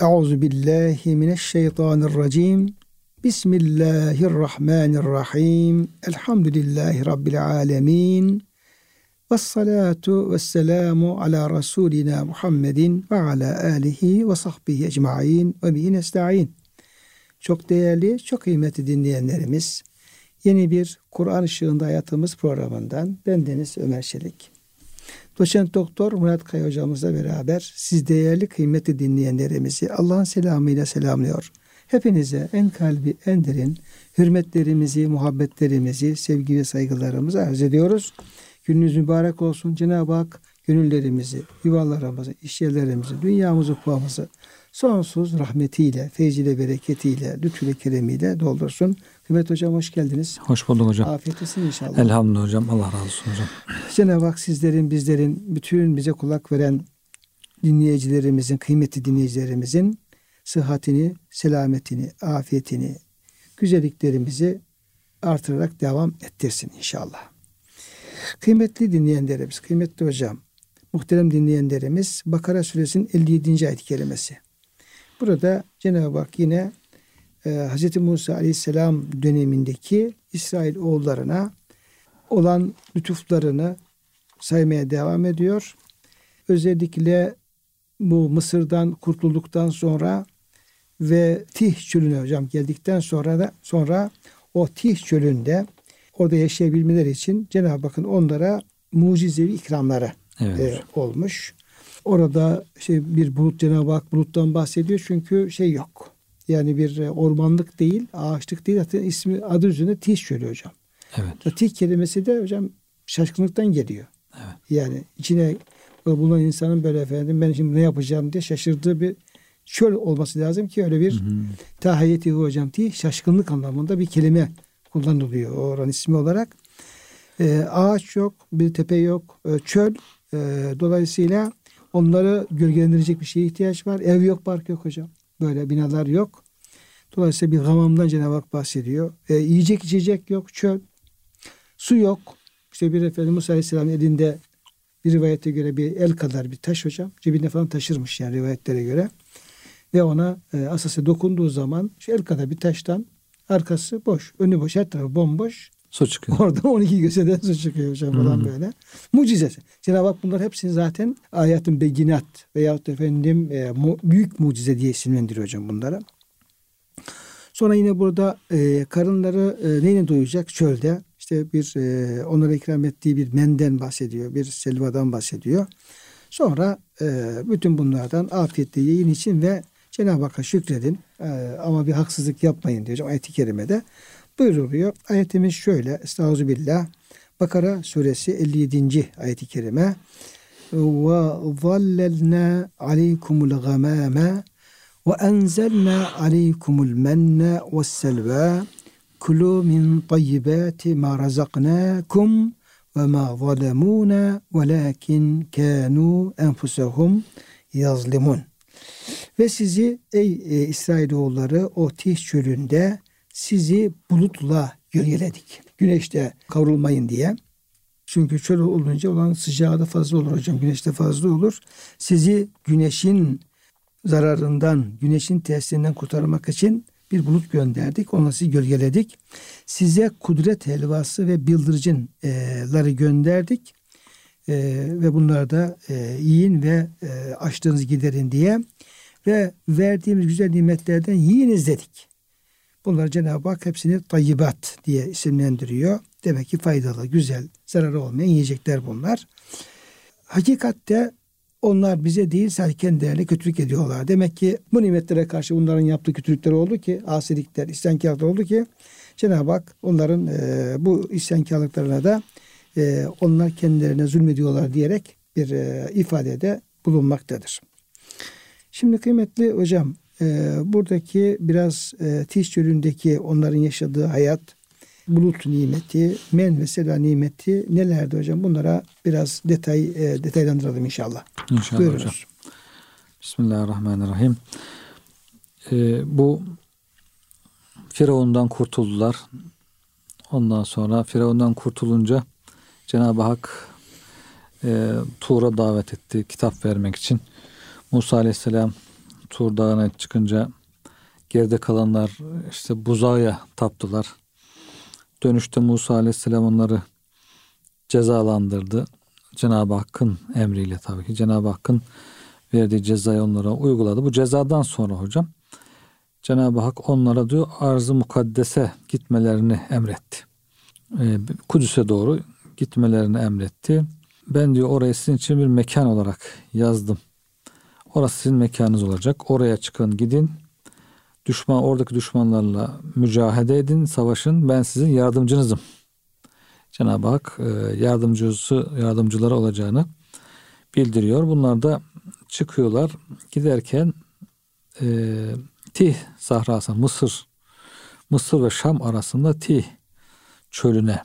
Euzu billahi mineşşeytanirracim. Bismillahirrahmanirrahim. Elhamdülillahi rabbil alamin. Ves salatu ve selamu ala Resulina Muhammedin ve ala alihi ve sahbihi ecmain ve bihi nesta'in. Çok değerli, çok kıymetli dinleyenlerimiz, yeni bir Kur'an ışığında hayatımız programından ben Deniz Ömer Çelik. Doçent Doktor Murat Kaya hocamızla beraber siz değerli kıymetli dinleyenlerimizi Allah'ın selamıyla selamlıyor. Hepinize en kalbi en derin hürmetlerimizi, muhabbetlerimizi, sevgi ve saygılarımızı arz ediyoruz. Gününüz mübarek olsun. Cenab-ı Hak gönüllerimizi, yuvalarımızı, işyerlerimizi, dünyamızı, kupamızı sonsuz rahmetiyle, feyziyle, bereketiyle, lütfüyle, keremiyle doldursun. Kıymet Hocam hoş geldiniz. Hoş bulduk hocam. Afiyet olsun inşallah. Elhamdülillah hocam. Allah razı olsun hocam. Cenab-ı Hak sizlerin, bizlerin, bütün bize kulak veren dinleyicilerimizin, kıymetli dinleyicilerimizin sıhhatini, selametini, afiyetini, güzelliklerimizi artırarak devam ettirsin inşallah. Kıymetli dinleyenlerimiz, kıymetli hocam, muhterem dinleyenlerimiz Bakara suresinin 57. ayet kelimesi. Burada Cenab-ı Hak yine e, Hz. Musa aleyhisselam dönemindeki İsrail oğullarına olan lütuflarını saymaya devam ediyor. Özellikle bu Mısır'dan kurtulduktan sonra ve Tih çölüne hocam geldikten sonra da sonra o Tih çölünde orada yaşayabilmeleri için Cenab-ı Hakk'ın onlara mucizevi ikramları Evet. e, olmuş. Orada şey bir bulut Cenab-ı Hak buluttan bahsediyor çünkü şey yok. Yani bir e, ormanlık değil, ağaçlık değil. Hatta ismi adı üzerinde Tih çölü hocam. Evet. Tih kelimesi de hocam şaşkınlıktan geliyor. Evet. Yani içine bulunan insanın böyle efendim ben şimdi ne yapacağım diye şaşırdığı bir çöl olması lazım ki öyle bir tahayyeti hocam diye şaşkınlık anlamında bir kelime kullanılıyor oranın ismi olarak. Ee, ağaç yok, bir tepe yok, e, çöl. E, dolayısıyla onları gölgelendirecek bir şeye ihtiyaç var. Ev yok, park yok hocam. Böyle binalar yok. Dolayısıyla bir gamamdan Cenab-ı Hak bahsediyor. E, yiyecek içecek yok, çöl. Su yok. İşte bir efendim Musa Aleyhisselam'ın elinde bir rivayete göre bir el kadar bir taş hocam. Cebinde falan taşırmış yani rivayetlere göre. Ve ona e, asası dokunduğu zaman şu el kadar bir taştan arkası boş, önü boş, her tarafı bomboş. Su çıkıyor. Orada 12 göseden su çıkıyor hocam falan Hı. böyle. Mucizesi. Cenab-ı Hak bunlar hepsini zaten ayatın beginat veyahut efendim e, mu- büyük mucize diye isimlendiriyor hocam bunlara. Sonra yine burada e, karınları e, neyle doyacak? Çölde. İşte bir e, onlara ikram ettiği bir menden bahsediyor. Bir selvadan bahsediyor. Sonra e, bütün bunlardan afiyetle yiyin için ve Cenab-ı Hakk'a şükredin e, ama bir haksızlık yapmayın diyor hocam ayet-i kerimede. Buyuruluyor. Ayetimiz şöyle. Estağfirullah. Bakara suresi 57. ayet-i kerime. Ve zallelna aleykumul gamame ve enzelna aleykumul menne ve selva kulu min tayyibati ma razaknakum ve ma zalemuna velakin kanu enfusahum yazlimun. Ve sizi ey e, İsrailoğulları o Tih çölünde sizi bulutla gölgeledik. Güneşte kavrulmayın diye. Çünkü çöl olunca olan sıcağı da fazla olur hocam. Güneşte fazla olur. Sizi güneşin zararından, güneşin tesirinden kurtarmak için bir bulut gönderdik. Onunla sizi gölgeledik. Size kudret helvası ve bıldırcınları gönderdik. E, ve bunları da e, yiyin ve e, açlığınızı giderin diye. Ve verdiğimiz güzel nimetlerden yiyiniz dedik. Bunlar Cenab-ı Hak hepsini tayyibat diye isimlendiriyor. Demek ki faydalı, güzel, zararı olmayan yiyecekler bunlar. Hakikatte onlar bize değil sadece kendilerine kötülük ediyorlar. Demek ki bu nimetlere karşı bunların yaptığı kötülükler oldu ki, asilikler, isyankarlıklar oldu ki Cenab-ı Hak onların e, bu isyankarlıklarına da e, onlar kendilerine zulmediyorlar diyerek bir e, ifadede bulunmaktadır. Şimdi kıymetli hocam e, buradaki biraz e, Tiş çölündeki onların yaşadığı hayat, bulut nimeti, men ve sela nimeti nelerdi hocam? Bunlara biraz detay e, detaylandıralım inşallah. İnşallah Buyurunuz. hocam. Bismillahirrahmanirrahim. Ee, bu Firavundan kurtuldular. Ondan sonra Firavundan kurtulunca Cenab-ı Hak e, Tur'a davet etti kitap vermek için. Musa Aleyhisselam Tur Dağı'na çıkınca geride kalanlar işte buzağa taptılar. Dönüşte Musa Aleyhisselam onları cezalandırdı. Cenab-ı Hakk'ın emriyle tabii ki Cenab-ı Hakk'ın verdiği cezayı onlara uyguladı. Bu cezadan sonra hocam Cenab-ı Hak onlara diyor arz-ı mukaddese gitmelerini emretti. Ee, Kudüs'e doğru gitmelerini emretti. Ben diyor orayı sizin için bir mekan olarak yazdım. Orası sizin mekanınız olacak. Oraya çıkın gidin. Düşman oradaki düşmanlarla mücahede edin, savaşın. Ben sizin yardımcınızım. Cenab-ı Hak e, yardımcısı yardımcıları olacağını bildiriyor. Bunlar da çıkıyorlar. Giderken e, Tih sahrası Mısır Mısır ve Şam arasında Tih çölüne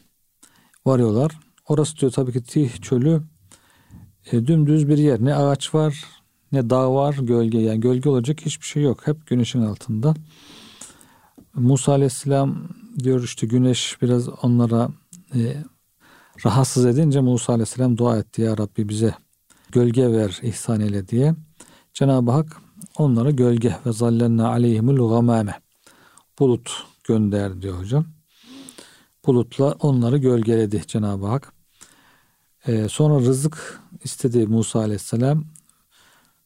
varıyorlar. Orası diyor tabii ki Tih çölü e, dümdüz bir yer. Ne ağaç var ne dağ var gölge. Yani gölge olacak hiçbir şey yok. Hep güneşin altında. Musa Aleyhisselam diyor işte güneş biraz onlara e, rahatsız edince Musa Aleyhisselam dua etti. Ya Rabbi bize gölge ver ihsan eyle diye. Cenab-ı Hak onlara gölge ve zallenne aleyhimul gamame bulut gönderdi diyor hocam. Bulutla onları gölgeledi Cenab-ı Hak. Ee, sonra rızık istedi Musa Aleyhisselam.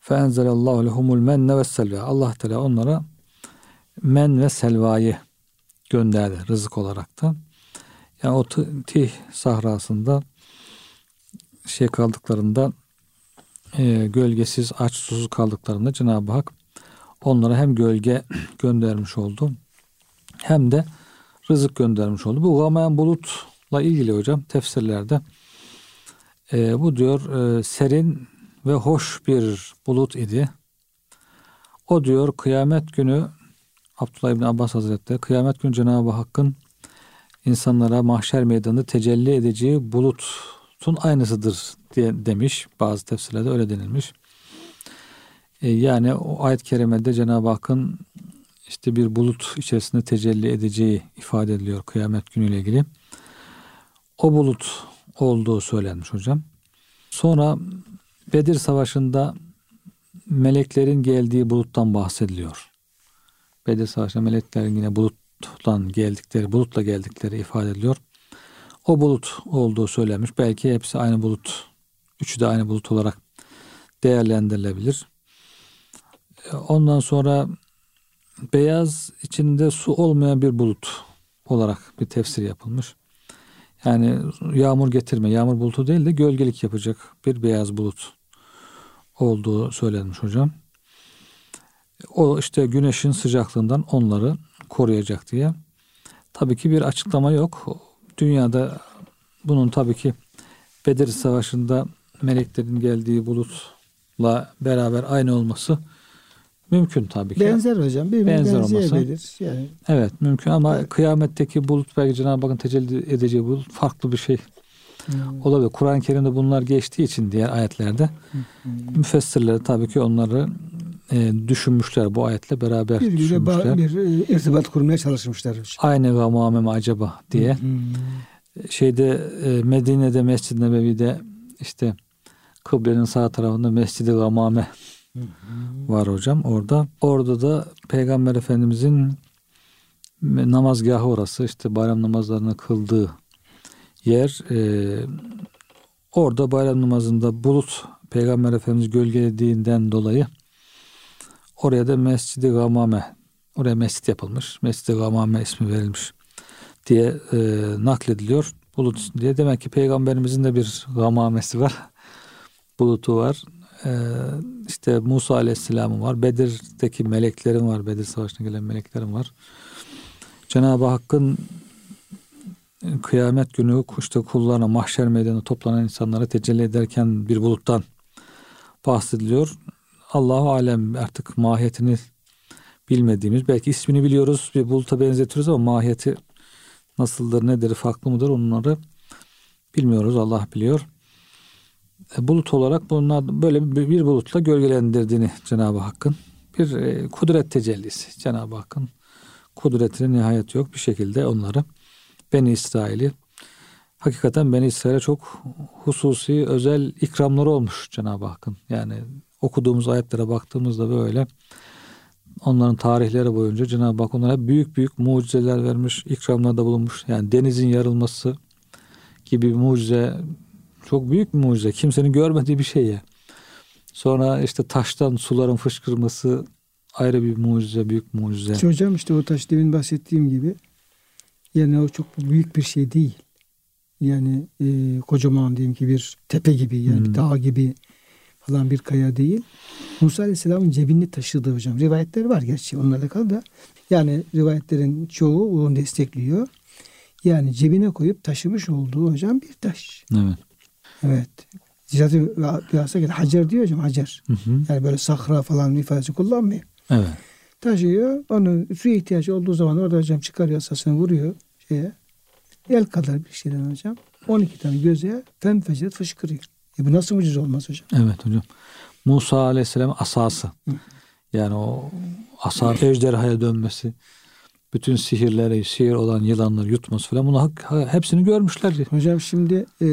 Feenzelallahu lehumul menne ve selva. Allah Teala onlara men ve selvayı gönderdi rızık olarak da. Yani o Tih sahrasında şey kaldıklarında e, gölgesiz, aç, susuz kaldıklarında Cenab-ı Hak onlara hem gölge göndermiş oldu hem de rızık göndermiş oldu. Bu gamayan bulutla ilgili hocam tefsirlerde e, bu diyor e, serin ve hoş bir bulut idi. O diyor kıyamet günü Abdullah İbni Abbas Hazretleri kıyamet günü Cenab-ı Hakk'ın insanlara mahşer meydanında tecelli edeceği bulutun aynısıdır diye demiş. Bazı tefsirlerde öyle denilmiş. E, yani o ayet-i kerimede Cenab-ı Hakk'ın işte bir bulut içerisinde tecelli edeceği ifade ediliyor kıyamet günüyle ilgili. O bulut olduğu söylenmiş hocam. Sonra Bedir Savaşı'nda meleklerin geldiği buluttan bahsediliyor. Bedir Savaşı'nda meleklerin yine buluttan geldikleri, bulutla geldikleri ifade ediliyor. O bulut olduğu söylenmiş. Belki hepsi aynı bulut, üçü de aynı bulut olarak değerlendirilebilir. Ondan sonra beyaz içinde su olmayan bir bulut olarak bir tefsir yapılmış. Yani yağmur getirme, yağmur bulutu değil de gölgelik yapacak bir beyaz bulut olduğu söylenmiş hocam. O işte güneşin sıcaklığından onları koruyacak diye. Tabii ki bir açıklama yok. Dünyada bunun tabii ki Bedir Savaşı'nda meleklerin geldiği bulutla beraber aynı olması mümkün tabii ki. Benzer hocam. Birbirine Benzer benzeyebilir. Yani. Evet mümkün ama evet. kıyametteki bulut belki Cenab-ı Hakk'ın tecelli edeceği bulut farklı bir şey hmm. olabilir. Kur'an-ı Kerim'de bunlar geçtiği için diğer ayetlerde hmm. müfessirler tabii ki onları e, düşünmüşler bu ayetle beraber bir düşünmüşler. Bir e, irtibat kurmaya çalışmışlar. Aynı gamame acaba diye. Hmm. Şeyde e, Medine'de Mescid-i Nebevi'de işte kıblenin sağ tarafında Mescid-i Gamame var hocam orada. Orada da Peygamber Efendimizin namazgahı orası işte bayram namazlarını kıldığı yer. E, orada bayram namazında bulut Peygamber Efendimiz gölgelediğinden dolayı oraya da Mescid-i Gamame oraya mescit yapılmış. Mescid-i Gamame ismi verilmiş diye e, naklediliyor. Bulut diye demek ki peygamberimizin de bir gamamesi var. Bulutu var. E, işte Musa Aleyhisselam'ın var. Bedir'deki meleklerin var. Bedir Savaşı'na gelen meleklerin var. Cenab-ı Hakk'ın kıyamet günü işte kullarına mahşer meydanı toplanan insanlara tecelli ederken bir buluttan bahsediliyor. Allahu alem artık mahiyetini bilmediğimiz belki ismini biliyoruz bir buluta benzetiyoruz ama mahiyeti nasıldır nedir farklı mıdır onları bilmiyoruz Allah biliyor. Bulut olarak bunlar böyle bir bulutla gölgelendirdiğini Cenab-ı Hakk'ın bir e, kudret tecellisi. Cenab-ı Hakk'ın kudretine nihayet yok bir şekilde onları Beni İsrail'i hakikaten Beni İsrail'e çok hususi özel ikramları olmuş Cenab-ı Hakk'ın. Yani okuduğumuz ayetlere baktığımızda böyle onların tarihleri boyunca Cenab-ı Hak onlara büyük büyük mucizeler vermiş, ikramlarda bulunmuş. Yani denizin yarılması gibi bir mucize çok büyük bir mucize. Kimsenin görmediği bir şey ya. Sonra işte taştan suların fışkırması ayrı bir mucize, büyük mucize. İşte hocam işte o taş demin bahsettiğim gibi yani o çok büyük bir şey değil. Yani e, kocaman diyeyim ki bir tepe gibi yani Hmm. bir dağ gibi falan bir kaya değil. Musa Aleyhisselam'ın cebinde taşıdığı hocam. Rivayetler var gerçi onlarla alakalı da. Yani rivayetlerin çoğu onu destekliyor. Yani cebine koyup taşımış olduğu hocam bir taş. Evet. Evet. Zaten bilhassa Hacer diyor hocam Hacer. Hı hı. Yani böyle sahra falan ifadesi kullanmıyor. Evet. Taşıyor. Onu suya ihtiyacı olduğu zaman orada hocam çıkarıyor asasını vuruyor şeye. El kadar bir şeyden hocam. 12 tane göze fenfecet fışkırıyor. E bu nasıl mucize olmaz hocam? Evet hocam. Musa Aleyhisselam asası. Yani o asa ejderhaya dönmesi, bütün sihirleri, sihir olan yılanları yutması falan bunu hepsini görmüşler. Hocam şimdi e,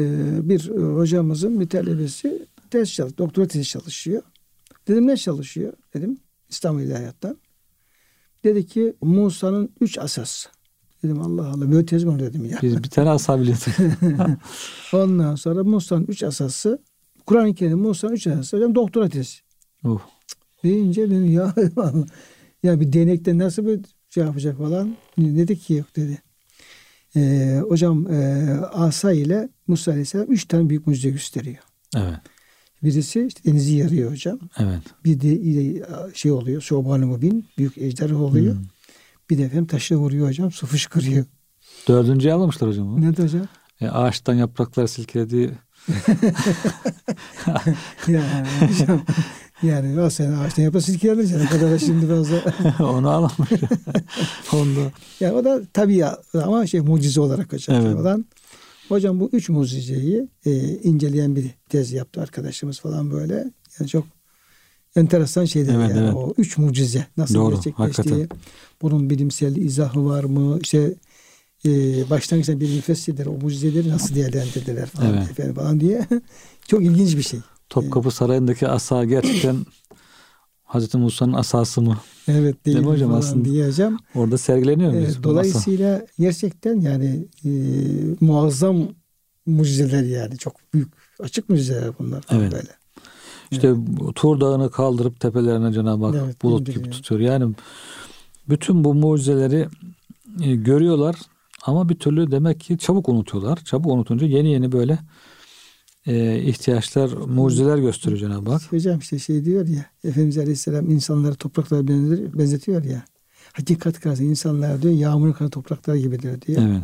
bir hocamızın bir talebesi tez çalış, doktora tezi çalışıyor. Dedim ne çalışıyor? Dedim İstanbul İlahiyat'tan. Dedi ki Musa'nın üç asası. Dedim Allah Allah böyle tez mi dedim ya. Biz bir tane asa biliyorduk. Ondan sonra Musa'nın üç asası Kur'an-ı Kerim Musa'nın üç asası. Hocam doktora tezi. oh. Deyince dedim ya ya bir denekte nasıl bir şey yapacak falan. Dedi ki yok dedi. Ee, hocam e, asa ile Musa Aleyhisselam üç tane büyük mucize gösteriyor. Evet. Birisi işte denizi yarıyor hocam. Evet. Bir de şey oluyor. Şoban-ı Mubin. Büyük ejderha oluyor. Hmm. Bir de efendim taşla vuruyor hocam. Su fışkırıyor. Dördüncüyü almamışlar hocam. Ne hocam? E, ağaçtan yapraklar silkelediği yani, hocam, yani o sene ağaçtan yapra silkelenir. Ne kadar da şimdi fazla. onu alamamış. Onda. Yani o da tabii ama şey mucize olarak hocam. Evet. Olan. Hocam bu üç mucizeyi e, inceleyen bir tez yaptı arkadaşımız falan böyle. Yani çok enteresan şeyler Evet, yani. evet. O üç mucize nasıl Doğru, gerçekleştiği. hakikaten. Bunun bilimsel izahı var mı? İşte e, başlangıçta bir müfessirler o mucizeleri nasıl değerlendirdiler falan, Evet. efendim falan diye. çok ilginç bir şey. Topkapı Sarayı'ndaki asa gerçekten Hazreti Musa'nın asası mı? Evet değil, Değil mi hocam falan aslında? diye hocam. Orada sergileniyor Evet, muyuz? asa? dolayısıyla gerçekten yani e, muazzam mucizeler yani çok büyük açık mucizeler bunlar Evet. böyle. İşte bu Tur Dağı'nı kaldırıp tepelerine Cenab-ı Hak Evet, bulut gibi tutuyor. Yani bütün bu mucizeleri e, görüyorlar ama bir türlü demek ki çabuk unutuyorlar. Çabuk unutunca yeni yeni böyle e, ihtiyaçlar, mucizeler gösteriyor Cenab-ı Hak. Hocam işte şey diyor ya Efendimiz Aleyhisselam insanları topraklara benzetiyor ya. Hakikat karşı insanlar diyor yağmurun kanı topraklar gibidir diyor. Evet.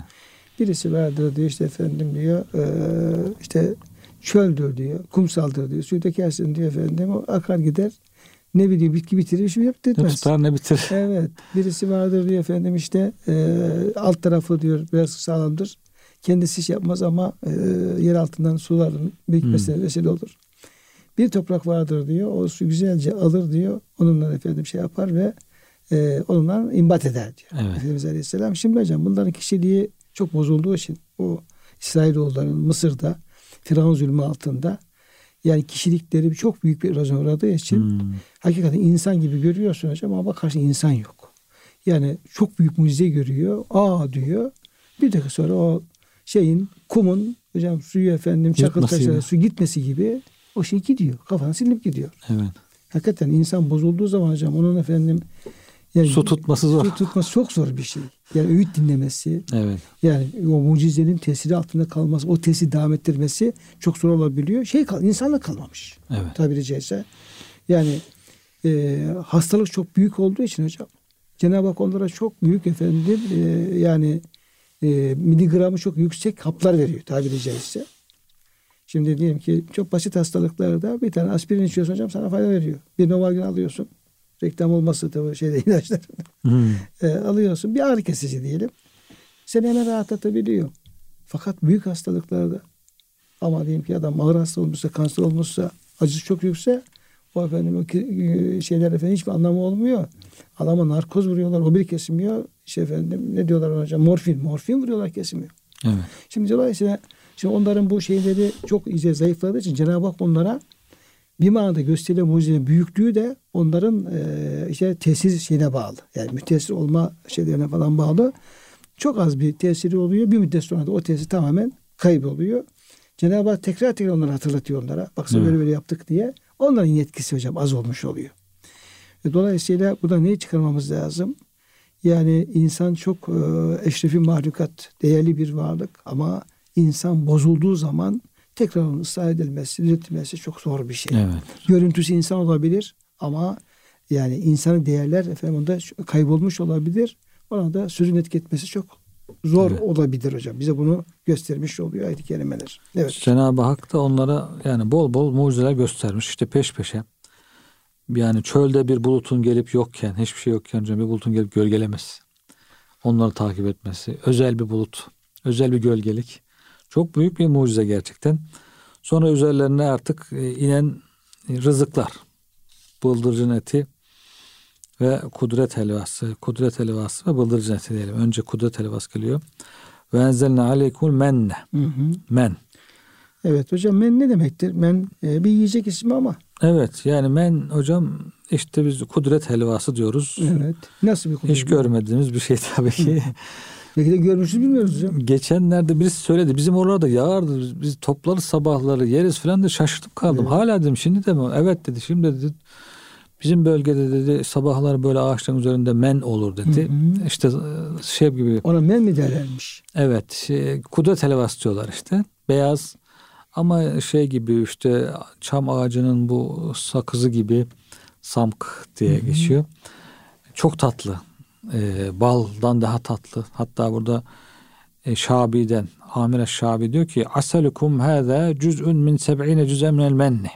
Birisi vardır diyor işte efendim diyor eee, işte çöldür diyor. Kumsaldır diyor. Suyu dökersin diyor efendim. O akar gider. Ne bileyim bitki bitirir bir şey Ne etmez. tutar ne bitir. Evet. Birisi vardır diyor efendim işte eee, alt tarafı diyor biraz sağlamdır. Kendisi iş yapmaz ama eee, yer altından suların birikmesine Hmm. vesile olur. Bir toprak vardır diyor. O su güzelce alır diyor. Onunla efendim şey yapar ve eee onunla imbat eder diyor. Evet. Efendimiz Aleyhisselam. Şimdi hocam bunların kişiliği çok bozulduğu için o İsrailoğulların Mısır'da Firavun zulmü altında yani kişilikleri çok büyük bir erozyon uğradığı için Hmm. hakikaten insan gibi görüyorsun hocam ama karşı insan yok. Yani çok büyük mucize görüyor. Aa diyor. Bir dakika sonra o şeyin kumun hocam suyu efendim çakıl taşlara su gitmesi gibi o şey gidiyor. Kafadan silinip gidiyor. Evet. Hakikaten insan bozulduğu zaman hocam onun efendim yani Su tutması zor. su tutması çok zor bir şey. Yani öğüt dinlemesi, Evet. yani o mucizenin tesiri altında kalması, o tesiri devam ettirmesi çok zor olabiliyor. Şey kal, insanla kalmamış Evet. tabiri caizse. Yani e, hastalık çok büyük olduğu için hocam. Cenab-ı Hak onlara çok büyük efendim e, yani e, miligramı çok yüksek haplar veriyor tabiri caizse. Şimdi diyelim ki çok basit hastalıklarda bir tane aspirin içiyorsun hocam sana fayda veriyor. Bir Novalgin alıyorsun. Reklam olması tabii şeyde ilaçlar. Hmm. E, alıyorsun bir ağrı kesici diyelim. Seni hemen rahatlatabiliyor. Fakat büyük hastalıklarda ama diyelim ki adam ağır hasta olmuşsa, kanser olmuşsa, acısı çok yükse o efendim o e, şeyler efendim hiçbir anlamı olmuyor. Adama narkoz vuruyorlar, o bir kesmiyor. İşte efendim ne diyorlar ona hocam? Morfin, morfin vuruyorlar kesmiyor. Evet. Şimdi dolayısıyla şimdi onların bu şeyleri çok iyice zayıfladığı için Cenab-ı Hak onlara bir manada gösterilen mucizenin büyüklüğü de onların e, işte tesir şeyine bağlı. Yani mütesir olma şeylerine falan bağlı. Çok az bir tesiri oluyor. Bir müddet sonra da o tesir tamamen kayboluyor. Cenab-ı Hak tekrar tekrar onları hatırlatıyor onlara. Baksana böyle böyle yaptık diye. Onların yetkisi hocam az olmuş oluyor. E, dolayısıyla burada neyi çıkarmamız lazım? Yani insan çok e, eşrefi mahlukat, değerli bir varlık ama insan bozulduğu zaman tekrar onun ıslah edilmesi, düzeltilmesi çok zor bir şey. Evet. Görüntüsü insan olabilir ama yani insanın değerler efendim onda kaybolmuş olabilir. Ona da sözün etki etmesi çok zor evet. olabilir hocam. Bize bunu göstermiş oluyor ayet-i kerimeler. Evet. Cenab-ı Hak da onlara yani bol bol mucizeler göstermiş. İşte peş peşe. Yani çölde bir bulutun gelip yokken, hiçbir şey yokken bir bulutun gelip gölgelemesi. Onları takip etmesi. Özel bir bulut. Özel bir gölgelik. Çok büyük bir mucize gerçekten. Sonra üzerlerine artık e, inen rızıklar. Bıldırcın eti ve kudret helvası. Kudret helvası ve bıldırcın eti diyelim. Önce kudret helvası geliyor. Ve enzelne aleykul menne. Men. Evet hocam men ne demektir? Men e, bir yiyecek ismi ama. Evet yani men hocam işte biz kudret helvası diyoruz. Evet. Nasıl bir kudret? Hiç görmediğimiz bir şey tabii ki. Belki de görmüşüz bilmiyoruz hocam. Geçenlerde birisi söyledi. Bizim oralarda yağardı. Biz toplarız sabahları yeriz falan da şaşırtıp kaldım. Evet. Hala dedim şimdi de mi? Evet dedi. Şimdi dedi. Bizim bölgede dedi sabahlar böyle ağaçların üzerinde men olur dedi. Hı hı. İşte e, şey gibi. Ona men mi derlermiş? Evet. Şey, kudret helvası diyorlar işte. Beyaz ama şey gibi işte çam ağacının bu sakızı gibi samk diye hı hı. geçiyor. Çok tatlı e, baldan daha tatlı. Hatta burada e, Şabi'den Amir Şabi diyor ki asalukum hâzâ cüz'ün min seb'ine cüz'en minel menni.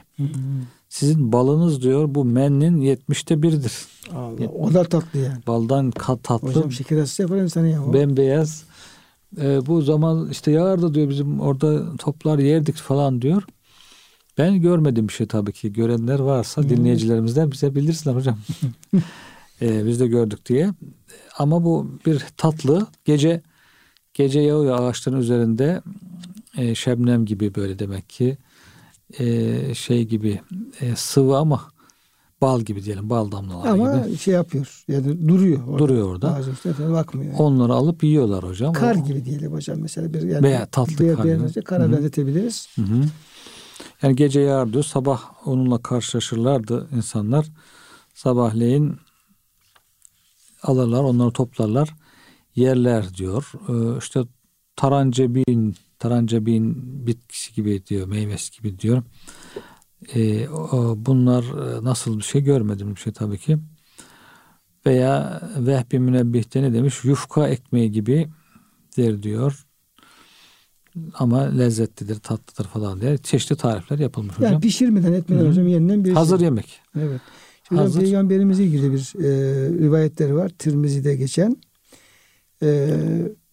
Sizin balınız diyor bu mennin yetmişte birdir. Allah, o da tatlı yani. Baldan kat tatlı. Hocam şeker hastası yapar insanı ya. Bembeyaz. E, bu zaman işte yağardı diyor bizim orada toplar yerdik falan diyor. Ben görmedim bir şey tabii ki. Görenler varsa hmm. dinleyicilerimizden bize bildirsinler hocam. e, biz de gördük diye. Ama bu bir tatlı gece gece yağıyor ağaçların üzerinde e, şebnem gibi böyle demek ki e, şey gibi e, sıvı ama bal gibi diyelim bal damlaları ama gibi. şey yapıyor yani duruyor orada. Duruyor orada. Ağacın üstüne bakmıyor. Yani. Onları alıp yiyorlar hocam. Kar o, gibi diyelim hocam mesela bir yani veya tatlı beyaz, kar. Beyaz, kara benzetebiliriz. Hı hı. Yani gece yağar diyor sabah onunla karşılaşırlardı insanlar. Sabahleyin alırlar, onları toplarlar, yerler diyor. Ee, işte tarancebin, tarancebin bitkisi gibi diyor, meyvesi gibi diyor. Ee, bunlar e, nasıl bir şey görmedim bir şey tabii ki. Veya Vehbi Münebbih'te ne demiş? Yufka ekmeği gibi der diyor. Ama lezzetlidir, tatlıdır falan diye çeşitli tarifler yapılmış yani hocam. Pişirmeden etmeden Hı-hı. hocam yeniden bir Hazır şey. yemek. Evet. Şimdi Hazır. Peygamberimizle ilgili bir e, rivayetleri var. Tirmizi'de geçen. E,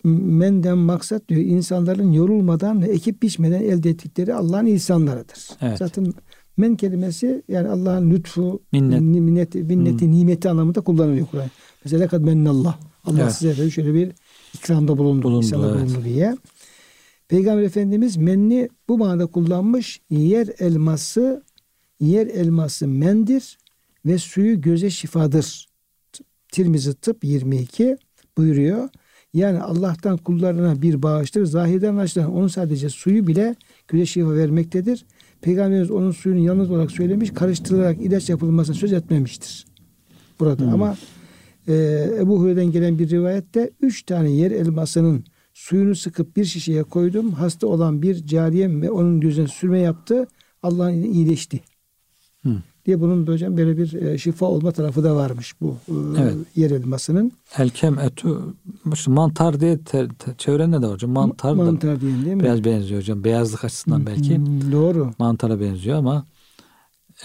menden maksat diyor insanların yorulmadan ve ekip biçmeden elde ettikleri Allah'ın insanlarıdır. Evet. Zaten men kelimesi yani Allah'ın lütfu, minnet, minneti, minneti hmm. nimeti anlamında kullanılıyor Kur'an. Mesela kad mennallah. Allah evet. size de şöyle bir ikramda bulundu, bulundu, evet. bulundu diye. Peygamber Efendimiz menni bu manada kullanmış. Yer elması yer elması mendir ve suyu göze şifadır. Tirmizi Tıp 22 buyuruyor. Yani Allah'tan kullarına bir bağıştır. Zahirden anlaşılan onun sadece suyu bile göze şifa vermektedir. Peygamberimiz onun suyunu yalnız olarak söylemiş, karıştırılarak ilaç yapılmasına söz etmemiştir. Burada hmm. ama e, Ebu Hureyre'den gelen bir rivayette üç tane yer elmasının suyunu sıkıp bir şişeye koydum. Hasta olan bir cariyem ve onun gözüne sürme yaptı. Allah'ın iyileşti. Diye bunun hocam böyle bir e, şifa olma tarafı da varmış bu e, evet. yer elmasının. Elkem etü mantar diye te, te, çevrende de hocam mantar, mantar da değil mi? Biraz benziyor hocam. Beyazlık açısından belki. Hmm, doğru. Mantara benziyor ama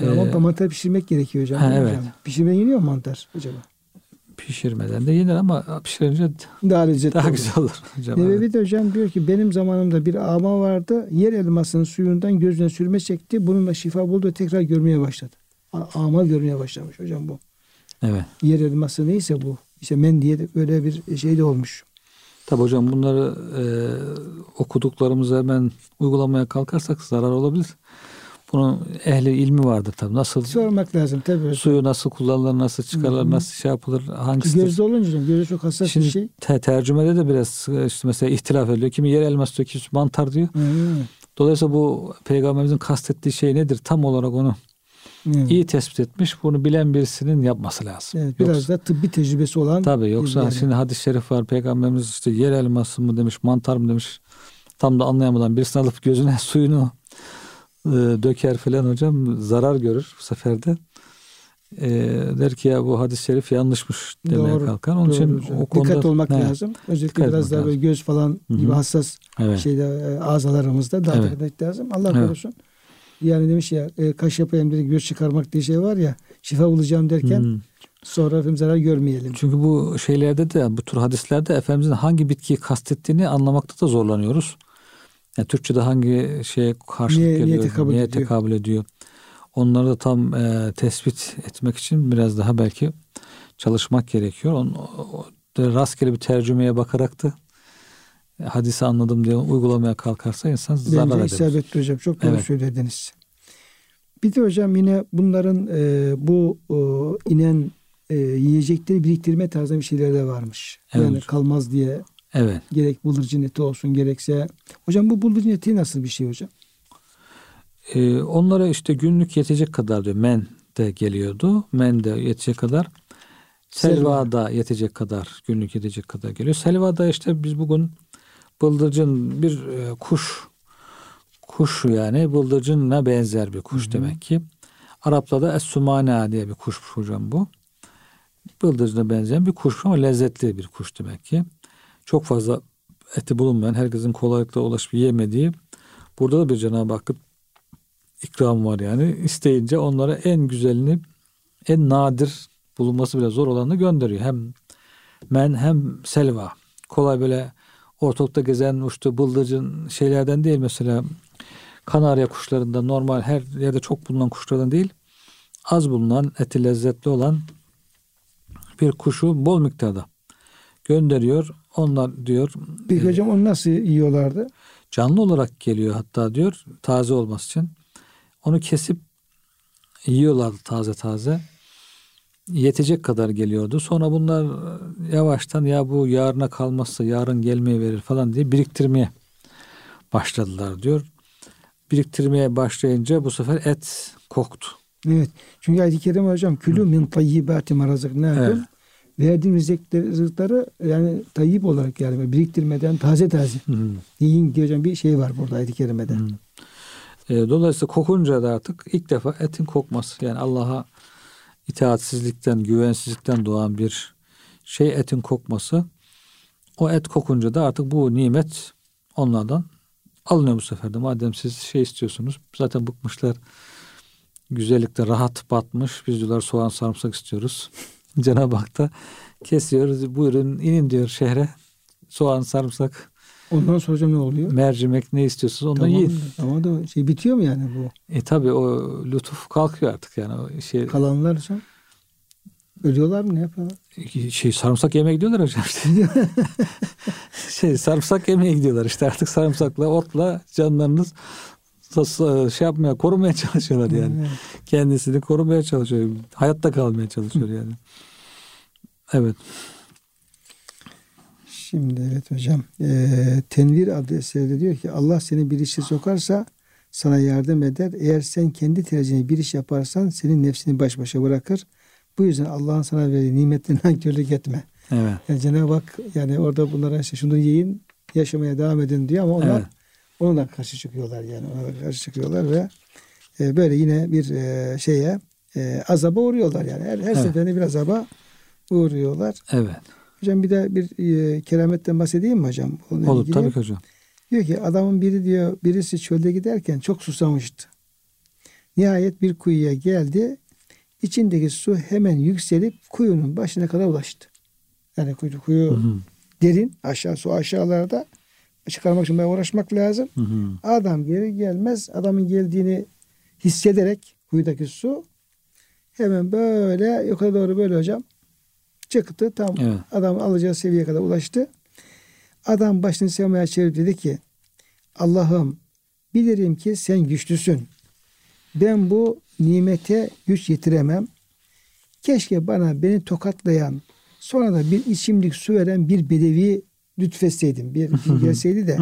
ama e, mantar pişirmek gerekiyor hocam. Ha, evet. Hocam. Pişirmeden yeniyor mu mantar acaba? pişirmeden de yenir ama pişirince daha lezzetli daha güzel olur. Hocam, Nebevi de hocam diyor ki benim zamanımda bir ama vardı. Yer elmasının suyundan gözüne sürme çekti. Bununla şifa buldu tekrar görmeye başladı amal görmeye başlamış hocam bu. Evet. Yer elması neyse bu. İşte men diye de böyle bir şey de olmuş. Tabi hocam bunları e, okuduklarımızı hemen uygulamaya kalkarsak zarar olabilir. bunun ehli ilmi vardır tabii. Nasıl Sormak lazım tabii. hocam. suyu nasıl kullanılır, nasıl çıkarılır, Hı hı. nasıl şey yapılır, hangisi Gözde olunca hocam gözde çok hassas Şimdi bir şey. te- tercümede de biraz işte mesela ihtilaf ediliyor. Kimi yer elması diyor, kimisi mantar diyor. Hı, Dolayısıyla bu peygamberimizin kastettiği şey nedir? Tam olarak onu hı. iyi tespit etmiş. Bunu bilen birisinin yapması lazım. Evet, biraz yoksa, da tıbbi tecrübesi olan tabii yoksa yani. şimdi hadis-i şerif var. Peygamberimiz işte yer elması mı demiş, mantar mı demiş. Tam da anlayamadan birisini alıp gözüne suyunu e, döker falan hocam zarar görür bu sefer de. E, der ki ya bu hadis-i şerif yanlışmış demeye Doğru, kalkar. Onun Doğru için hocam. o konuda dikkat olmak Evet, lazım. Özellikle Dikkat biraz daha böyle göz falan Hı hı. gibi hassas Evet. şeyde azalarımızda daha Evet. dikkat etmek lazım. Allah Evet. korusun. Yani demiş ya e, kaş yapayım dedi göz çıkarmak diye şey var ya şifa bulacağım derken Hmm. sonra efendim zarar görmeyelim. Çünkü bu şeylerde de bu tür hadislerde Efendimizin hangi bitkiyi kastettiğini anlamakta da zorlanıyoruz. Yani Türkçe'de hangi şeye karşılık Niye- niye geliyor, tekabül niye ediyor? tekabül ediyor. Onları da tam e, tespit etmek için biraz daha belki çalışmak gerekiyor. On, o- rastgele bir tercümeye bakarak da hadisi anladım diye uygulamaya kalkarsa insan zarar Bence eder. isabetli hocam. Çok doğru Evet. söylediniz. Bir de hocam yine bunların e, bu e, inen e, yiyecekleri biriktirme tarzı bir şeyler de varmış. Evet yani hocam. kalmaz diye Evet. gerek bıldırcın eti olsun gerekse. Hocam bu bıldırcın eti nasıl bir şey hocam? E, onlara işte günlük yetecek kadar diyor. Men de geliyordu. Men de yetecek kadar. Selva da yetecek kadar, günlük yetecek kadar geliyor. Selva da işte biz bugün bıldırcın bir e, kuş, kuş yani bıldırcınla benzer bir kuş Hı hı. demek ki. Arap'ta da es-sumana diye bir kuş hocam bu. Bıldırcına benzeyen bir kuş ama lezzetli bir kuş demek ki. Çok fazla eti bulunmayan, herkesin kolaylıkla ulaşıp yiyemediği. Burada da bir Cenab-ı Hakk'ın ikram var yani. İsteyince onlara en güzelini, en nadir bulunması bile zor olanı gönderiyor. Hem men hem selva. Kolay böyle ortalıkta gezen uçtu bıldırcın şeylerden değil mesela kanarya kuşlarından normal her yerde çok bulunan kuşlardan değil az bulunan eti lezzetli olan bir kuşu bol miktarda gönderiyor. Onlar diyor Peki e, hocam onu nasıl yiyorlardı? canlı olarak geliyor hatta diyor taze olması için. Onu kesip yiyorlardı taze taze. Yetecek kadar geliyordu. Sonra bunlar e, yavaştan ya bu yarına kalmazsa yarın gelmeye verir falan diye biriktirmeye başladılar diyor. Biriktirmeye başlayınca bu sefer et koktu. Evet. Çünkü ayet-i kerime hocam külü min tayyibati ma razaknakum. Evet. Verdiğimiz rızıkları, yani tayyip olarak yani biriktirmeden taze taze Hı. yiyin hocam bir şey var burada ayet-i kerimede. Hı. E, dolayısıyla kokunca da artık ilk defa etin kokması yani Allah'a itaatsizlikten, güvensizlikten doğan bir şey etin kokması. O et kokunca da artık bu nimet onlardan alınıyor bu sefer de. Madem siz şey istiyorsunuz zaten bıkmışlar güzellikte rahat batmış. Biz diyorlar soğan sarımsak istiyoruz. Cenab-ı Hak da kesiyoruz. Buyurun inin diyor şehre. Soğan, sarımsak, Ondan sonra ne oluyor? mercimek ne istiyorsunuz onu Tamam, yiyin. tamam da şey bitiyor mu yani bu? E tabi o lütuf kalkıyor artık yani o şey Kalanlar hocam ölüyorlar mı ne yapıyorlar? şey sarımsak yemeye gidiyorlar hocam işte. şey sarımsak yemeye gidiyorlar işte artık sarımsakla otla canlarınız sas- şey yapmaya korumaya çalışıyorlar yani. Evet. Kendisini korumaya çalışıyor. Hayatta kalmaya çalışıyor yani. Evet. Şimdi evet hocam. Ee, Tenvir adlı eserde diyor ki Allah seni bir işe sokarsa sana yardım eder. Eğer sen kendi tercihine bir iş yaparsan senin nefsini baş başa bırakır. Bu yüzden Allah'ın sana verdiği nimetlerine nankörlük etme. Evet. Yani Cenab-ı Hak yani orada bunlara işte şunu yiyin yaşamaya devam edin diyor ama onlar Evet. ona karşı çıkıyorlar yani ona karşı çıkıyorlar ve e, böyle yine bir e, şeye e, azaba uğruyorlar yani her, her Evet. seferinde bir azaba uğruyorlar. Evet. Hocam bir de bir e, kerametten bahsedeyim mi hocam? Onunla Olur ilgili. tabii ki hocam. Diyor ki adamın biri diyor birisi çölde giderken çok susamıştı. Nihayet bir kuyuya geldi. İçindeki su hemen yükselip kuyunun başına kadar ulaştı. Yani kuyu, kuyu Hı hı. derin aşağı su aşağılarda çıkarmak için bayağı uğraşmak lazım. Hı hı. Adam geri gelmez adamın geldiğini hissederek kuyudaki su hemen böyle yukarı doğru böyle hocam çıktı tam Evet. adam alacağı seviyeye kadar ulaştı. Adam başını sevmeye çevirip dedi ki Allah'ım bilirim ki sen güçlüsün. ben bu nimete güç yetiremem. Keşke bana beni tokatlayan sonra da bir içimlik su veren bir bedevi lütfetseydim. Bir gelseydi de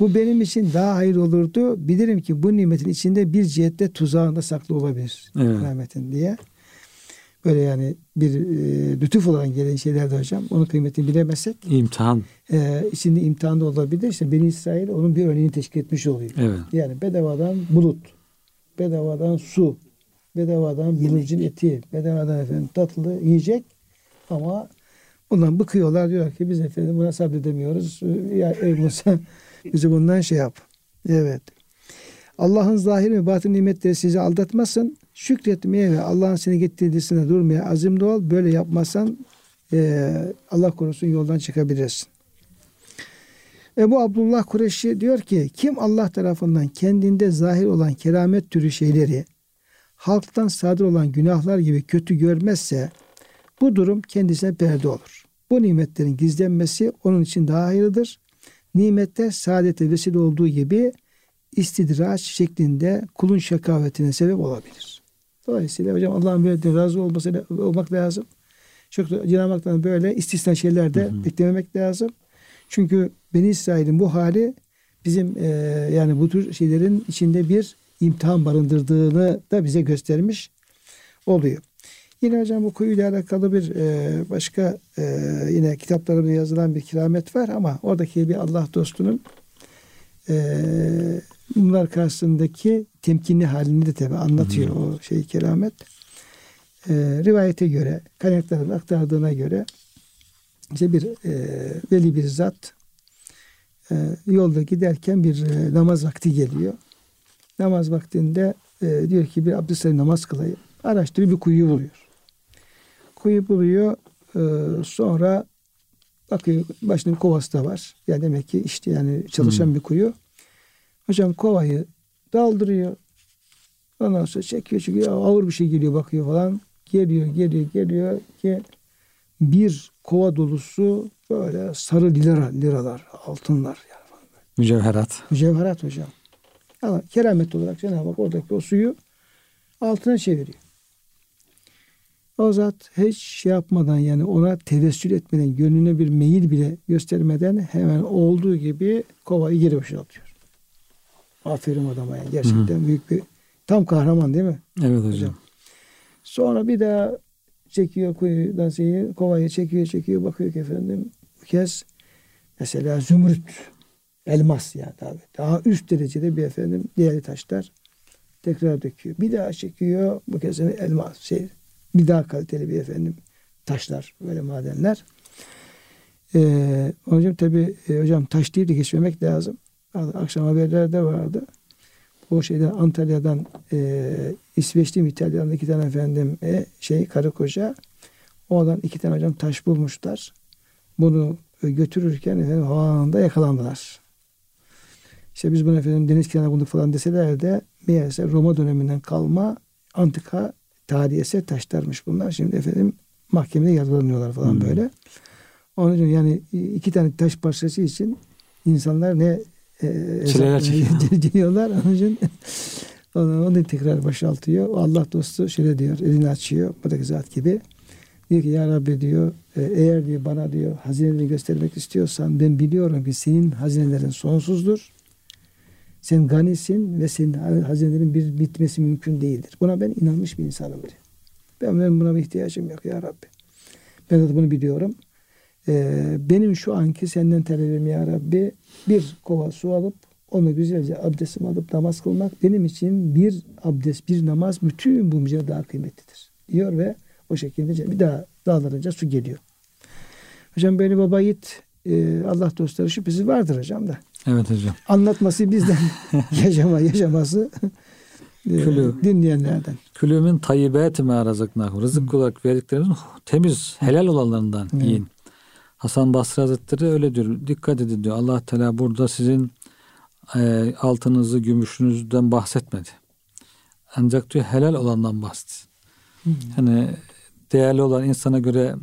bu benim için daha hayır olurdu. Bilirim ki bu nimetin içinde bir cihette tuzağında saklı olabilir. Evet. Rahmetin diye. Böyle yani bir e, lütuf olan gelen şeylerde hocam. Onun kıymetini bilemezsek. İmtihan. E, içinde imtihan da olabilir. İşte Beni İsrail onun bir örneğini teşkil etmiş oluyor. Evet. Yani bedavadan bulut, bedavadan su, bedavadan bulucun eti, bedavadan efendim tatlı yiyecek ama bundan bıkıyorlar diyor ki biz efendim buna sabredemiyoruz. Ya ey Musa bizi bundan şey yap. Evet. Allah'ın zahir ve batın nimetleri sizi aldatmasın. Şükretmeye ve Allah'ın seni getirdiğisine durmaya azimli ol. Böyle yapmazsan e, Allah korusun yoldan çıkabilirsin. Ebu Abdullah Kureşi diyor ki kim Allah tarafından kendinde zahir olan keramet türü şeyleri halktan sadır olan günahlar gibi kötü görmezse bu durum kendisine perde olur. Bu nimetlerin gizlenmesi onun için daha hayırlıdır. Nimetler saadete vesile olduğu gibi istidraç şeklinde kulun şakavetine sebep olabilir. Dolayısıyla hocam Allah'ın verdiği razı olması olmak lazım. Çok Cenab-ı Hak'tan böyle istisna şeyler de beklememek lazım. Çünkü Beni İsrail'in bu hali bizim e, yani bu tür şeylerin içinde bir imtihan barındırdığını da bize göstermiş oluyor. Yine hocam bu kuyuyla alakalı bir e, başka e, yine kitaplarımda yazılan bir keramet var ama oradaki bir Allah dostunun e, bunlar karşısındaki temkinli halini de tabi anlatıyor hı hı. o şey keramet. E, rivayete göre, kaynakların aktardığına göre işte bir e, veli bir zat e, yolda giderken bir e, namaz vakti geliyor. Namaz vaktinde e, diyor ki bir abdestle namaz kılayım. Araştırıyor bir kuyu buluyor. Kuyu buluyor. E, sonra bakıyor başının kovası da var. Yani demek ki işte yani çalışan hmm. bir kuyu. Hocam kovayı daldırıyor. Ondan sonra çekiyor çekiyor. Ağır bir şey geliyor bakıyor falan. Geliyor geliyor geliyor ki bir kova dolusu böyle sarı lira, liralar, altınlar. Yani. Mücevherat. Mücevherat hocam. Ama keramet olarak Cenab-ı Hak oradaki o suyu altına çeviriyor. O zat hiç şey yapmadan yani ona tevessül etmeden, gönlüne bir meyil bile göstermeden hemen olduğu gibi kovayı geri boşaltıyor. Aferin adama yani. Gerçekten Hı-hı. büyük bir tam kahraman değil mi? Evet hocam. hocam. Sonra bir daha çekiyor kuyudan şeyi, kovayı çekiyor çekiyor bakıyor ki efendim bu kez mesela zümrüt elmas yani tabi. Daha üst derecede bir efendim değerli taşlar tekrar döküyor. Bir daha çekiyor bu kez elmas şey bir daha kaliteli bir efendim taşlar böyle madenler. Ee, hocam tabi e, hocam taş değil de geçmemek lazım. Akşam haberlerde vardı. O şeyden Antalya'dan e, İsveçli mi İtalyan'da iki tane efendim e, şey karı koca oradan iki tane hocam taş bulmuşlar. Bunu e, götürürken efendim havaalanında yakalandılar. İşte biz bunu efendim deniz kenarında bulduk falan deseler de meğerse Roma döneminden kalma antika tarihi eser taşlarmış bunlar. Şimdi efendim mahkemede yargılanıyorlar falan hmm. böyle. Onun için yani iki tane taş parçası için insanlar ne e, çileler çekiyorlar. Onun için onu, onu tekrar boşaltıyor. Allah dostu şöyle diyor, elini açıyor. Buradaki zat gibi. Diyor ki ya Rabbi diyor e, eğer diyor bana diyor hazineleri göstermek istiyorsan ben biliyorum ki senin hazinelerin sonsuzdur. Sen ganisin ve senin hazinelerin bir bitmesi mümkün değildir. Buna ben inanmış bir insanım diyor. Ben, ben buna bir ihtiyacım yok ya Rabbi. Ben de bunu biliyorum. Ee, benim şu anki senden talebim ya Rabbi bir kova su alıp onu güzelce abdestimi alıp namaz kılmak benim için bir abdest, bir namaz bütün bu mücadele daha kıymetlidir. Diyor ve o şekilde bir daha dağlarınca su geliyor. Hocam böyle baba yiğit e, Allah dostları şüphesiz vardır hocam da. Evet hocam. Anlatması bizden yaşama yaşaması e, Külü, dinleyenlerden. Külümün tayyibeti me razıknakum. Rızık olarak verdiklerimizin temiz, helal olanlarından yiyin. Hasan Basri Hazretleri öyle diyor. Dikkat edin diyor. Allah Teala burada sizin e, altınızı, gümüşünüzden bahsetmedi. Ancak diyor helal olandan bahsetti. Hmm. Hani değerli olan insana göre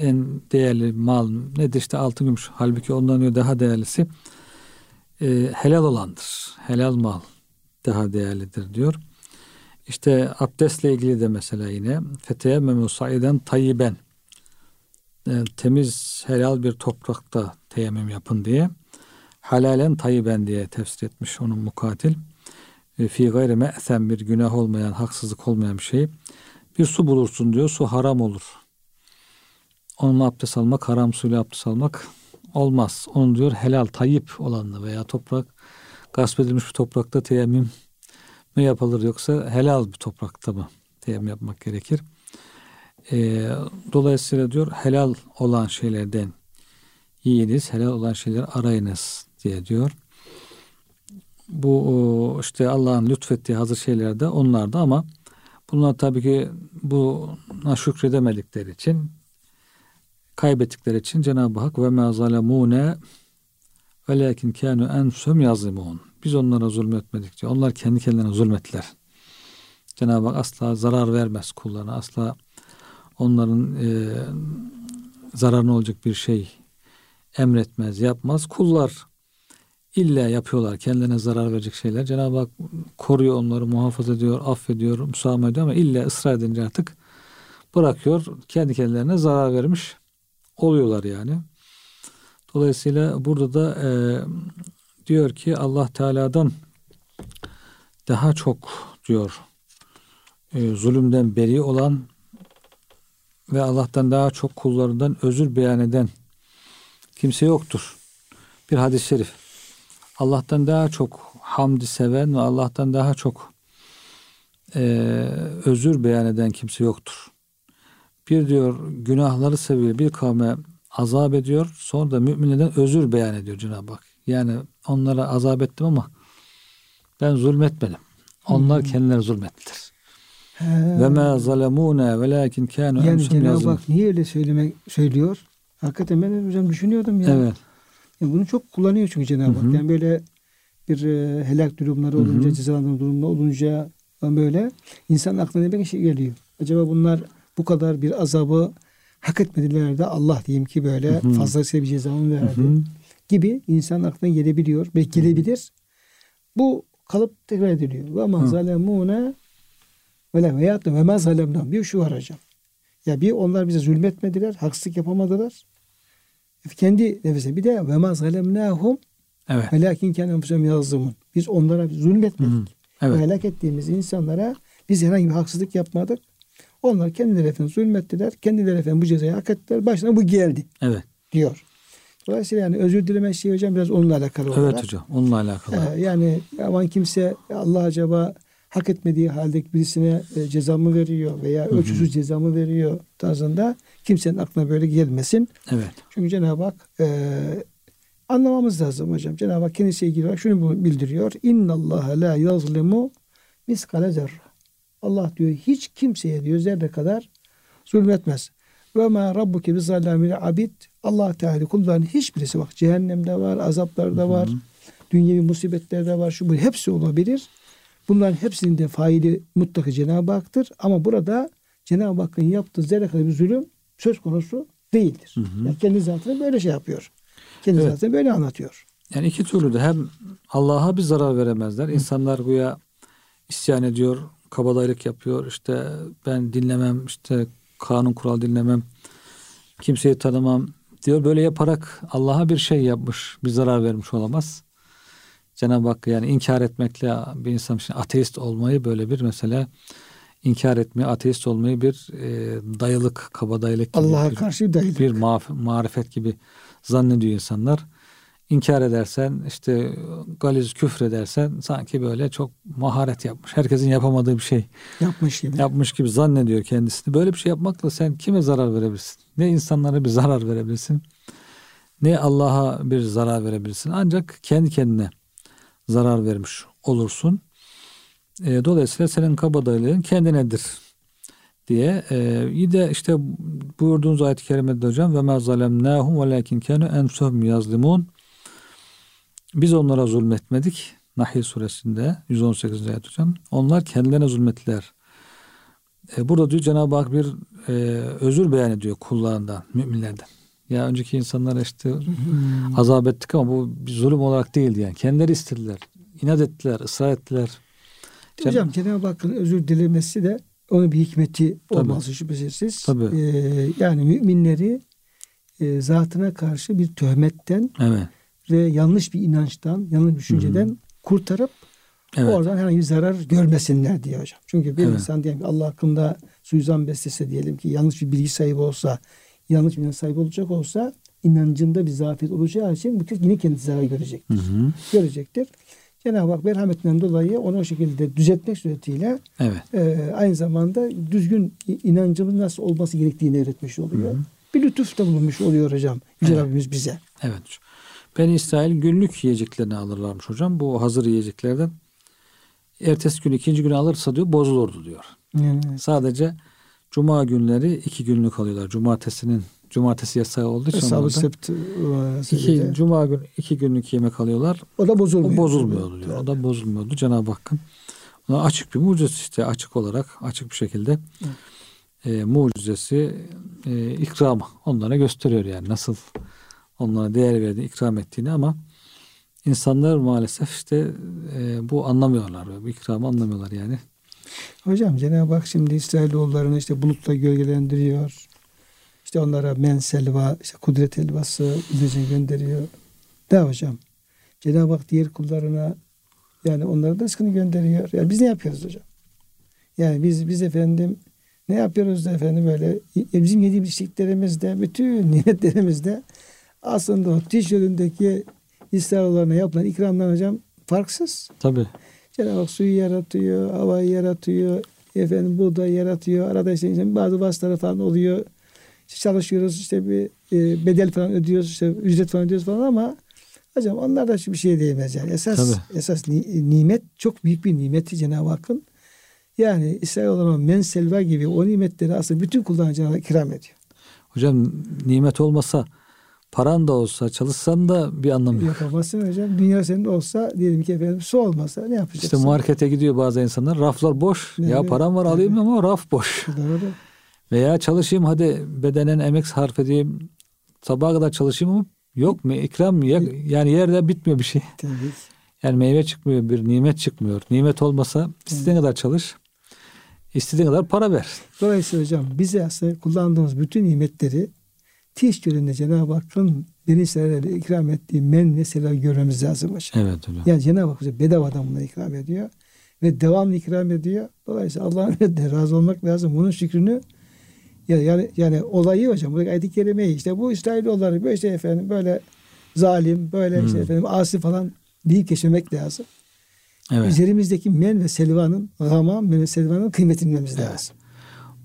en değerli mal nedir? işte altın gümüş. Halbuki ondan diyor daha değerlisi e, helal olandır. Helal mal daha değerlidir diyor. İşte abdestle ilgili de mesela yine feteyemmemu saiden tayyiben yani temiz helal bir toprakta teyemmüm yapın diye halalen tayyiben diye tefsir etmiş onun mukatil. E, fi gayri me'sen bir günah olmayan, haksızlık olmayan bir şey. Bir su bulursun diyor, su haram olur. Onunla abdest almak, haram suyla abdest almak olmaz. Onun diyor helal, tayyip olanla veya toprak, gasp edilmiş bir toprakta teyemmüm mi yapılır yoksa helal bir toprakta mı teyemmüm yapmak gerekir? E, dolayısıyla diyor helal olan şeylerden yiyiniz, helal olan şeyler arayınız diye diyor. Bu işte Allah'ın lütfettiği hazır şeyler de onlarda ama bunlar tabii ki buna şükredemedikleri için kaybettikleri için Cenab-ı Hak ve ma zalemune velakin kanu ensum yazlimun. Biz onlara zulmetmedik diyor. Onlar kendi kendilerine zulmettiler. Cenab-ı Hak asla zarar vermez kullarına. Asla onların e, zararına olacak bir şey emretmez, yapmaz. Kullar illa yapıyorlar kendilerine zarar verecek şeyler. Cenab-ı Hak koruyor onları, muhafaza ediyor, affediyor, müsamaha ediyor ama illa ısrar edince artık bırakıyor. Kendi kendilerine zarar vermiş oluyorlar yani. Dolayısıyla burada da e, diyor ki Allah Teala'dan daha çok diyor e, zulümden beri olan ve Allah'tan daha çok kullarından özür beyan eden kimse yoktur. Bir hadis-i şerif. Allah'tan daha çok hamdi seven ve Allah'tan daha çok e, özür beyan eden kimse yoktur. Bir diyor günahları seviyor, bir kavme azap ediyor, sonra da müminlerden özür beyan ediyor Cenab-ı Hak. Yani onlara azap ettim ama ben zulmetmedim. Onlar kendileri zulmettiler. Ve ma zalemuna velakin kanu yani Cenab-ı Hak niye öyle söylemek söylüyor? Hakikaten ben hocam düşünüyordum ya. Evet. Yani bunu çok kullanıyor çünkü Cenab-ı Hak. Yani böyle bir e, helak durumları olunca, cezalandırma durumları olunca böyle insan aklına bir şey geliyor. Acaba bunlar bu kadar bir azabı hak etmediler de Allah diyeyim ki böyle hı fazlasıyla bir ceza mı verdi hı gibi insan aklına gelebiliyor ve gelebilir. Bu kalıp tekrar ediliyor. Ve ma zalemune ve veyahut da ve ma zalemna bir şu var hocam. Ya bir onlar bize zulmetmediler, haksızlık yapamadılar. Kendi nefesine bir de ve ma zalemnahum Evet. Velakin kendi enfusem yazımın. Biz onlara zulmetmedik. Hı, evet. Helak ettiğimiz insanlara biz herhangi bir haksızlık yapmadık. Onlar kendileri efendim zulmettiler. Kendileri efendim bu cezayı hak ettiler. Başına bu geldi. Evet. Diyor. Dolayısıyla yani özür dileme şey hocam biraz onunla alakalı olarak. Evet hocam onunla alakalı. Ee, yani aman kimse Allah acaba hak etmediği halde birisine e, ceza mı veriyor veya ölçüsüz ceza mı veriyor tarzında kimsenin aklına böyle gelmesin. Evet. Çünkü Cenab-ı Hak e, anlamamız lazım hocam. Cenab-ı Hak kendisiyle ilgili olarak şunu bildiriyor. İnna Allah la yazlimu miskale zerre. Allah diyor hiç kimseye diyor zerre kadar zulmetmez. Ve ma rabbuke bizallamil abid. Allah Teala kulların hiçbirisi bak cehennemde var, azaplarda var, dünyevi musibetlerde var, şu bu hepsi olabilir. Bunların hepsinin de faili mutlaka Cenab-ı Hak'tır. Ama burada Cenab-ı Hakk'ın yaptığı zerre kadar bir zulüm söz konusu değildir. Hı hı. Yani kendi zatına böyle şey yapıyor. Kendi evet. zatına böyle anlatıyor. Yani iki türlü de hem Allah'a bir zarar veremezler. Hı. İnsanlar güya isyan ediyor, kabadayılık yapıyor. İşte ben dinlemem, işte kanun kural dinlemem, kimseyi tanımam diyor. Böyle yaparak Allah'a bir şey yapmış, bir zarar vermiş olamaz. Cenab-ı Hak yani inkar etmekle bir insan için ateist olmayı böyle bir mesela inkar etmeyi, ateist olmayı bir e, dayılık, kabadayılık gibi Allah'a karşı dayılık. bir ma- marifet gibi zannediyor insanlar. İnkar edersen işte galiz küfür edersen sanki böyle çok maharet yapmış. Herkesin yapamadığı bir şey yapmış gibi. Yapmış gibi zannediyor kendisini. Böyle bir şey yapmakla sen kime zarar verebilirsin? Ne insanlara bir zarar verebilirsin? Ne Allah'a bir zarar verebilirsin? Ancak kendi kendine zarar vermiş olursun. E, dolayısıyla senin kabadayılığın kendinedir diye. E, iyi de işte buyurduğunuz ayet-i kerimede hocam ve ma zalemnahum velakin kanu ensuhum yazlimun. Biz onlara zulmetmedik. Nahl suresinde 118. ayet hocam. Onlar kendilerine zulmettiler. E, burada diyor Cenab-ı Hak bir e, özür beyan ediyor kullarından, müminlerden. Ya önceki insanlara işte hmm. azap ettik ama bu bir zulüm olarak değildi yani. Kendileri istediler. inat ettiler, ısrar ettiler. Cen- hocam Cenab-ı Hakk'ın özür dilemesi de onun bir hikmeti Tabii. olması şüphesiz. Tabii. Ee, yani müminleri e, zatına karşı bir töhmetten evet. ve yanlış bir inançtan, yanlış bir düşünceden Hı-hı. kurtarıp evet. oradan herhangi bir zarar görmesinler diye hocam. Çünkü bir evet. insan diyelim ki Allah hakkında suizan beslese diyelim ki yanlış bir bilgi sahibi olsa, yanlış inanç sahibi olacak olsa inancında bir zafiyet olacağı için bu kez yine kendi zarar görecektir. Hı hı. Görecektir. Cenab-ı Hak merhametinden dolayı onu o şekilde düzeltmek suretiyle evet. e, aynı zamanda düzgün inancımız nasıl olması gerektiğini öğretmiş oluyor. Hı hı. Bir lütuf da bulunmuş oluyor hocam. Yüce evet. Rabbimiz bize. Evet. Ben İsrail günlük yiyeceklerini alırlarmış hocam. Bu hazır yiyeceklerden. Ertesi gün ikinci gün alırsa diyor bozulurdu diyor. Evet. Sadece cuma günleri iki günlük alıyorlar. Cumartesinin cumartesi yasağı olduğu için Hesabı sept iki, cuma gün iki günlük yemek alıyorlar. O da bozulmuyor. O bozulmuyordu diyor. Evet. O da bozulmuyordu. Cenab-ı Hakk'ın ona açık bir mucize işte açık olarak açık bir şekilde e, mucizesi e, ikramı onlara gösteriyor yani nasıl onlara değer verdiğini ikram ettiğini ama insanlar maalesef işte e, bu anlamıyorlar. Bu ikramı anlamıyorlar yani. Hocam Cenab-ı Hak şimdi İsrailoğullarını işte bulutla gölgelendiriyor. İşte onlara men selva, işte kudret elvası üzerine gönderiyor. Ne hocam? Cenab-ı Hak diğer kullarına yani onlara da rızkını gönderiyor. Yani biz ne yapıyoruz hocam? Yani biz biz efendim ne yapıyoruz da efendim böyle e, bizim yediğimiz içtiklerimizde bütün nimetlerimizde aslında o yolundaki İsrailoğullarına yapılan ikramlar hocam farksız. Tabii. Cenab-ı Hak suyu yaratıyor, havayı yaratıyor, efendim buğday yaratıyor. Arada işte bazı vasıtalar falan oluyor. İşte çalışıyoruz işte bir e, bedel falan ödüyoruz, işte ücret falan ödüyoruz falan ama hocam onlar da bir şey değmez yani. Esas Tabii. esas ni, nimet çok büyük bir nimeti Cenab-ı Hakk'ın. Yani İsrailoğullarına men selva gibi o nimetleri aslında bütün kullanıcılara ikram ediyor. Hocam nimet olmasa paran da olsa çalışsan da bir anlamı yok. Yapamazsın hocam. Dünya senin olsa diyelim ki efendim su olmasa ne yapacaksın? İşte markete gidiyor bazı insanlar. Raflar boş. Evet, ya param var evet. alayım ama raf boş. Doğru. Veya çalışayım hadi bedenen emek sarf edeyim. Sabaha kadar çalışayım ama yok mu? İkram mı? Yani yerde bitmiyor bir şey. Tabii. Yani meyve çıkmıyor, bir nimet çıkmıyor. Nimet olmasa istediğin kadar çalış. istediğin kadar para ver. Dolayısıyla hocam bize aslında kullandığımız bütün nimetleri tiş gölünde Cenab-ı Hakk'ın İsrail'e ikram ettiği men ve selam görmemiz lazım hocam. Evet hocam. Yani Cenab-ı Hak bize bedavadan bunları ikram ediyor. Ve devamlı ikram ediyor. Dolayısıyla Allah'ın de razı olmak lazım. Bunun şükrünü yani, yani, yani olayı hocam. Bu ayet-i kerimeyi işte bu İsrailoğulları böyle işte efendim böyle zalim böyle hmm. işte efendim asi falan deyip geçmemek lazım. Evet. Üzerimizdeki men ve selvanın gama men ve selvanın kıymetini bilmemiz evet. lazım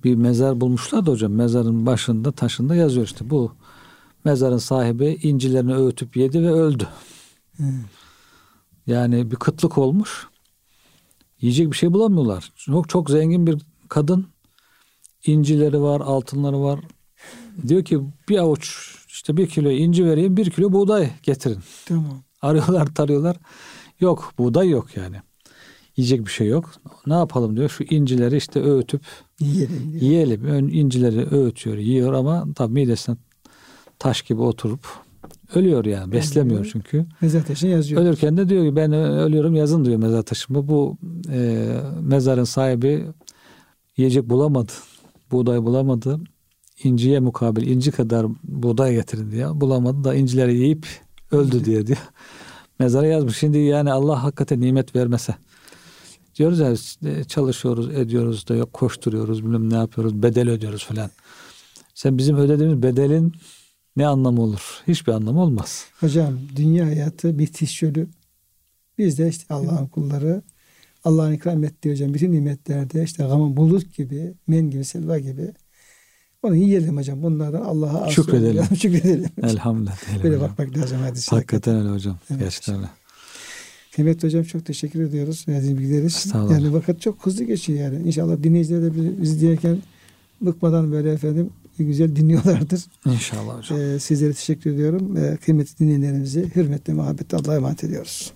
bir mezar bulmuşlar da hocam mezarın başında taşında yazıyor işte bu mezarın sahibi incilerini öğütüp yedi ve öldü. Yani bir kıtlık olmuş. Yiyecek bir şey bulamıyorlar. Çok çok zengin bir kadın incileri var, altınları var. Diyor ki bir avuç işte bir kilo inci vereyim, bir kilo buğday getirin. Tamam. Arıyorlar, tarıyorlar. Yok, buğday yok yani yiyecek bir şey yok. Ne yapalım diyor. Şu incileri işte öğütüp yiyelim. Diyor. Yiyelim. Ön incileri öğütüyor, yiyor ama tabii midesine taş gibi oturup ölüyor yani. Beslemiyor çünkü. Mezar taşına yazıyor. Ölürken de diyor ki ben ölüyorum yazın diyor mezar taşıma. Bu e, mezarın sahibi yiyecek bulamadı. Buğday bulamadı. İnciye mukabil inci kadar buğday getirin diye. Bulamadı da incileri yiyip öldü diye diyor. Mezara yazmış. Şimdi yani Allah hakikaten nimet vermese diyoruz ya çalışıyoruz, ediyoruz da yok koşturuyoruz, bilmem ne yapıyoruz, bedel ödüyoruz falan. Sen bizim ödediğimiz bedelin ne anlamı olur? Hiçbir anlamı olmaz. Hocam dünya hayatı bir tişörü. Biz de işte Allah'ın kulları Allah'ın ikram ettiği hocam bütün nimetlerde işte gamın bulut gibi, men gibi, selva gibi onu yiyelim hocam. Bunlardan Allah'a şükredelim. şükredelim. Elhamdülillah. Böyle bakmak lazım hadise. Hakikaten öyle hocam. Evet. Gerçekten öyle. Kıymetli hocam çok teşekkür ediyoruz. Verdiğiniz bilgiler için. Yani vakit çok hızlı geçiyor yani. İnşallah dinleyiciler de bizi dinlerken bıkmadan böyle efendim güzel dinliyorlardır. İnşallah hocam. Ee, sizlere teşekkür ediyorum. Ee, kıymetli dinleyenlerimizi hürmetle, muhabbetle Allah'a emanet ediyoruz.